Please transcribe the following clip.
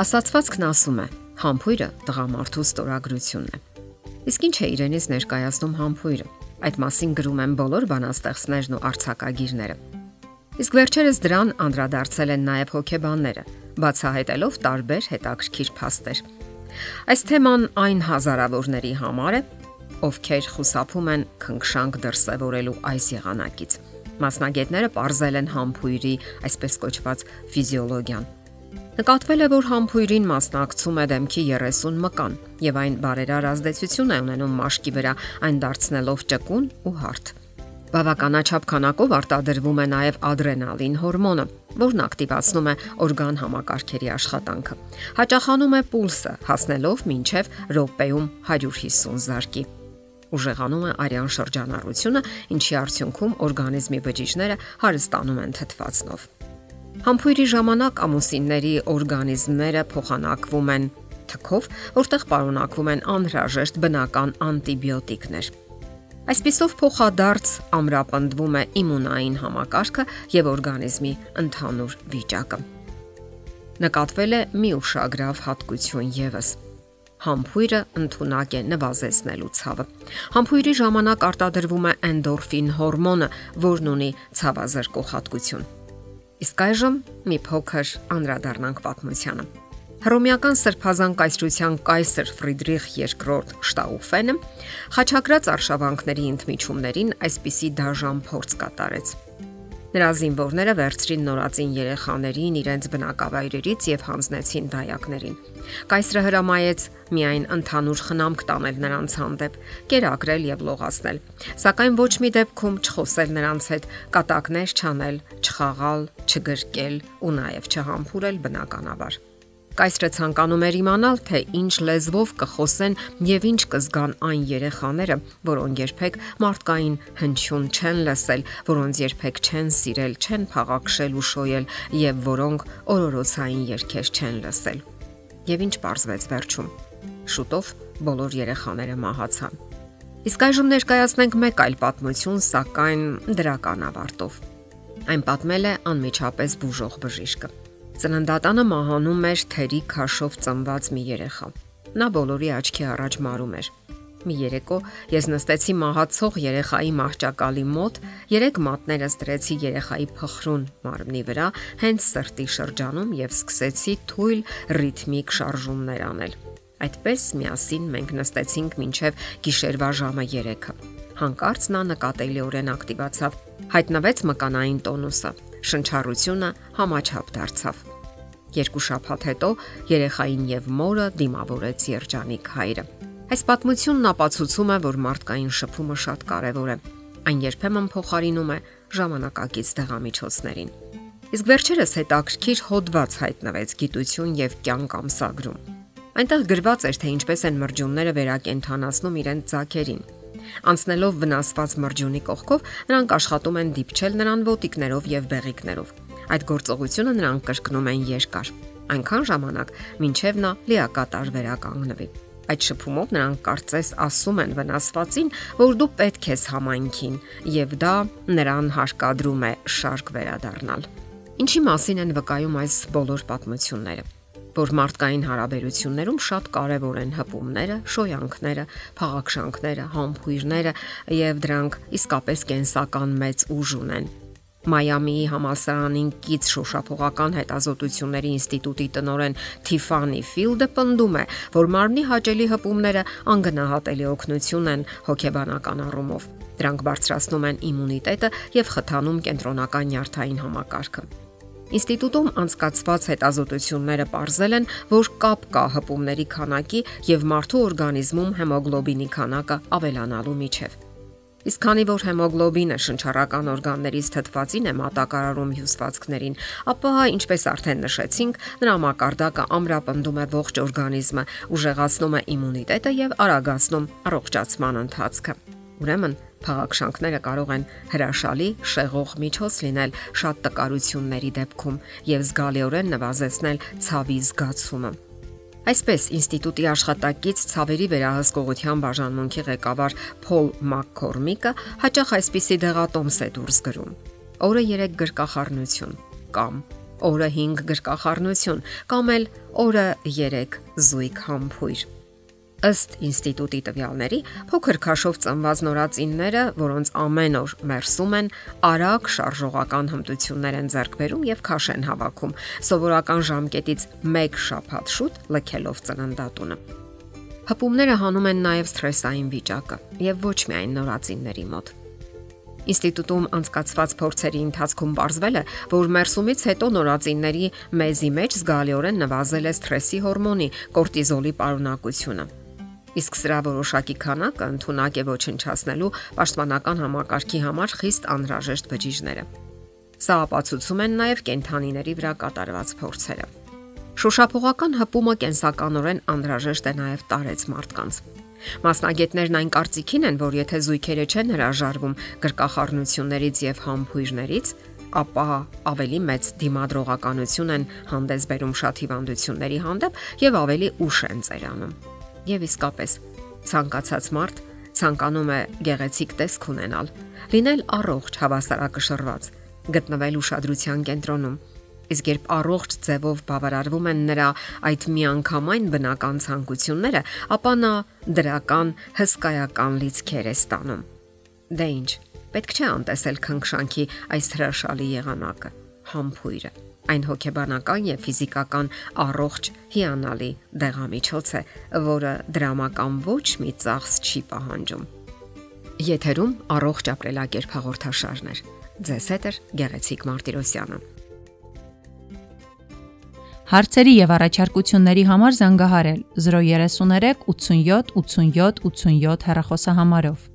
Ասացվածքն ասում է. համբույրը տղամարդու ստորագրությունն է։ Իսկ ինչ է իրենից ներկայացնում համբույրը։ Այդ մասին գրում են բոլոր բանաստեղծներն ու արցակագիրները։ Իսկ վերջերս դրան անդրադարձել են նաև հոգեբանները, բացահայտելով տարբեր հետաքրքիր փաստեր։ Այս թեման այն հազարավորների համար է, ովքեր խուսափում են քնքշանք դրսևորելու այս եղանակից։ Մասնագետները ողրզել են համբույրի այսպես կոչված ֆիզիոլոգիան Նկատվել է, որ համբույրին մասնակցում է դեմքի 30 մկան եւ այն բարերար ազդեցություն է ունենում մաշկի վրա, այն դարձնելով ճկուն ու հարթ։ Բավականաչափ քանակով արտադրվում է նաև ադրենալին հորմոնը, որն ակտիվացնում է օրգան համակարգերի աշխատանքը։ Հաճախանում է պուլսը, հասնելով մինչև րոպեում 150 զարկի ուժեղանում է արյան շրջանառությունը, ինչի արդյունքում օրգանիզմի բջիջները հարստանում են թթվածնով։ Համբույրի ժամանակ ամուսինների օրգանիզմները փոխանակվում են թքով, որտեղ պարունակվում են անհրաժեշտ բնական անտիբիոտիկներ։ Այսպիսով փոխադարձ ամրապնդվում է իմունային համակարգը եւ օրգանիզմի ընդհանուր վիճակը։ Նկատվել է մի ուշագրավ հատկություն եւս համբույրը ընդունակ է նվազեցնելու ցավը։ Համբույրի ժամանակ արտադրվում է էնդորֆին հորմոնը, որն ունի ցավազրկող հատկություն։ Իսկ այժմ մի փոքր անդրադառնանք պատմությանը։ Հռոմեական սրբազան կայսրության կայսր Ֆրիդրիխ II Շտաուֆենը խաչակրած արշավանքների ընդմիջումներին այսպիսի դաժան փորձ կատարեց։ Նրա զինվորները վերցրին նորածին երեխաներին իրենց բնակավայրերից եւ հանձնեցին դայակներին։ Կայսրը հրամայեց միայն ընդհանուր խնամք տանել նրանց հանդեպ, կերակրել եւ լողացնել, սակայն ոչ մի դեպքում չխոսել նրանց հետ, կատակներ չանել, չխաղալ, չգրկել ու նաեւ չհամբուրել բնականաբար։ Կայսրը ցանկանում էր իմանալ, թե ինչ լեզվով կխոսեն եւ ինչ կզգան այն երեխաները, որոնք երբեք մարդկային հնչյուն չեն լսել, որոնց երբեք չեն սիրել, չեն փաղաքշել ու շոյել եւ որոնք օրորոցային երգեր չեն լսել։ Եվ ինչ པարզվեց վերջում։ Շուտով բոլոր երեխաները մահացան։ Իսկ այժմ ներկայացնենք մեկ այլ պատմություն, սակայն դրական ավարտով։ Այն պատմել է անմիջապես բուժող բժիշկը։ Ծննդատանը մահանում էր թերի քաշով ծնված մի երեխա։ Նա բոլորի աչքի առաջ մարում էր։ Մի երեկո ես նստեցի մահացող երեխայի մահճակալի մոտ, երեք մատներս դրեցի երեխայի փխրուն մարմնի վրա, հենց սրտի շրջանում եւ սկսեցի թույլ ռիթմիկ շարժումներ անել։ Այդպես միասին մենք նստեցինք մինչև գիշերվա ժամը 3-ը։ Հանկարծ նա նկատելիորեն ակտիվացավ։ Հայտնվեց մկանային տոնուսը շնչառությունը համաչափ դարձավ։ Երկու շաբաթ հետո երեխային եւ մորը դիմավորեց երջանիկ հայրը։ Այս պատմությունն ապացուցում է, որ մարդկային շփումը շատ կարևոր է։ Այն երբեմն փոխարինում է ժամանակակից դեղամիջոցներին։ Իսկ վերջերս հետաքրքիր հոդված հայտնվեց գիտություն եւ կյանք ամսագրում։ Այնտեղ գրված էր, թե ինչպես են մրջյունները վերակենդանացնում իրենց ցակերին Անցնելով վնասված մրջյունի կողքով, նրանք աշխատում են դիպչել նրան ոտիկներով եւ բեղիկներով։ Այդ գործողությունը նրանք կրկնում են երկար, այնքան ժամանակ, մինչև նա լիակատար վերականգնվի։ Այդ շփումով նրանք կարծես ասում են վնասվածին, որ դու պետք ես համայնքին, եւ դա նրան հարկադրում է շարք վերադառնալ։ Ինչի մասին են վկայում այս բոլոր պատմությունները որ մարդկային հարաբերություններում շատ կարևոր են հպումները, շոյանքները, փաղաքշանքները, համբույրները եւ դրանք իսկապես կենսական մեծ ուժ ունեն։ Մայամիի համալսարանին կից շոշափողական հետազոտությունների ինստիտուտի տնորեն Թիֆանի Ֆիլդը պնդում է, որ մարմնի հաճելի հպումները անգնահատելի օգնություն են հոգեբանական առումով։ Դրանք բարձրացնում են իմունիտետը եւ խթանում կենտրոնական նյարդային համակարգը։ Ինստիտուտում անցկացված հետազոտությունները ողրզել են, որ կապ կա հպումների քանակի եւ մարդու օրգանիզմում հեմոգլոբինի քանակը ավելանալու միջև։ Իսկ քանի որ հեմոգլոբինը շնչառական օրգաններից թթվածին է մատակարարում հյուսվածքներին, ապա ինչպես արդեն նշեցինք, նրա մակարդակը ամրապնդում է ողջ օրգանիզմը, ուժեղացնում է իմունիտետը եւ արագացնում առողջացման ընթացքը։ Ուրեմն Փաղաքշանքները կարող են հրաշալի շեղող միջոց լինել շատ տկարությունների դեպքում եւ զգալիորեն նվազեցնել ցավի զգացումը։ Այսպես ինստիտուտի աշխատակից ցավերի վերահսկողության բաժանմունքի ղեկավար Փոլ Մակքորմիկը հաճախ այսպիսի դեղատոմս է դուրս գրում։ Օրը 3 գրկախառնություն կամ օրը 5 գրկախառնություն կամ էլ օրը 3 զույգ համբույր։ Ըստ ինստիտուտի տվյալների, փոքր քաշով ծնված նորածինները, որոնց ամեն օր մերսում են, արագ շարժողական հմտություններ են ձեռք բերում եւ քաշ են հավաքում, սովորական ժամկետից 1 շաբաթ շուտ լքելով ծննդատունը։ Հպումները հանում են նաև սթրեսային վիճակը եւ ոչ միայն նորածինների մոտ։ Ինստիտուտում անցկացված փորձերի ընթացքում ողջվել է, որ մերսումից հետո նորածինների մեզի մեջ զգալիորեն նվազել է սթրեսի հորմոնի կորտիզոլի պարունակությունը Իսկ սրա որոշակի քանակը ընդունակ է ոչնչացնելու պաշտպանական համակարգի համար խիստ անհրաժեշտ բջիջները։ Սա ապացուցում են նաև կենթանիների վրա կատարված փորձերը։ Շոշափողական հպումը կենսականորեն անհրաժեշտ է նաև տարեց մարդկանց։ Մասնագետներն այն կարծիքին են, որ եթե զույգերը չեն հրաժարվում գրկախառնություններից եւ համբույրներից, ապա ավելի մեծ դիմադրողականություն են հանդես բերում շատ հիվանդությունների հանդեպ եւ ավելի ուշ են ծերանում։ Եվ իսկապես, ցանկացած մարդ ցանկանում է գեղեցիկ տեսք ունենալ, լինել առողջ, հավասարակշռված, գտնվել ուշադրության կենտրոնում։ Իսկ երբ առողջ ձևով բավարարվում են նրա այդ միանգամայն բնական ցանկությունները, ապա նա դրական հսկայական լիցքեր է ստանում։ Դե ինչ, պետք չէ անտեսել քնքշանքի այս հրաշալի եղանակը, համբույրը Այն հոգեբանական եւ ֆիզիկական առողջ հիանալի դեղամիջոց է, որը դրամական ոչ մի ծախս չի պահանջում։ Եթերում առողջ ապրելակերպ հաղորդաշարներ։ Ձեզ հետ է Գեղեցիկ Մարտիրոսյանը։ Հարցերի եւ առաջարկությունների համար զանգահարել 033 87 87 87 հեռախոսահամարով։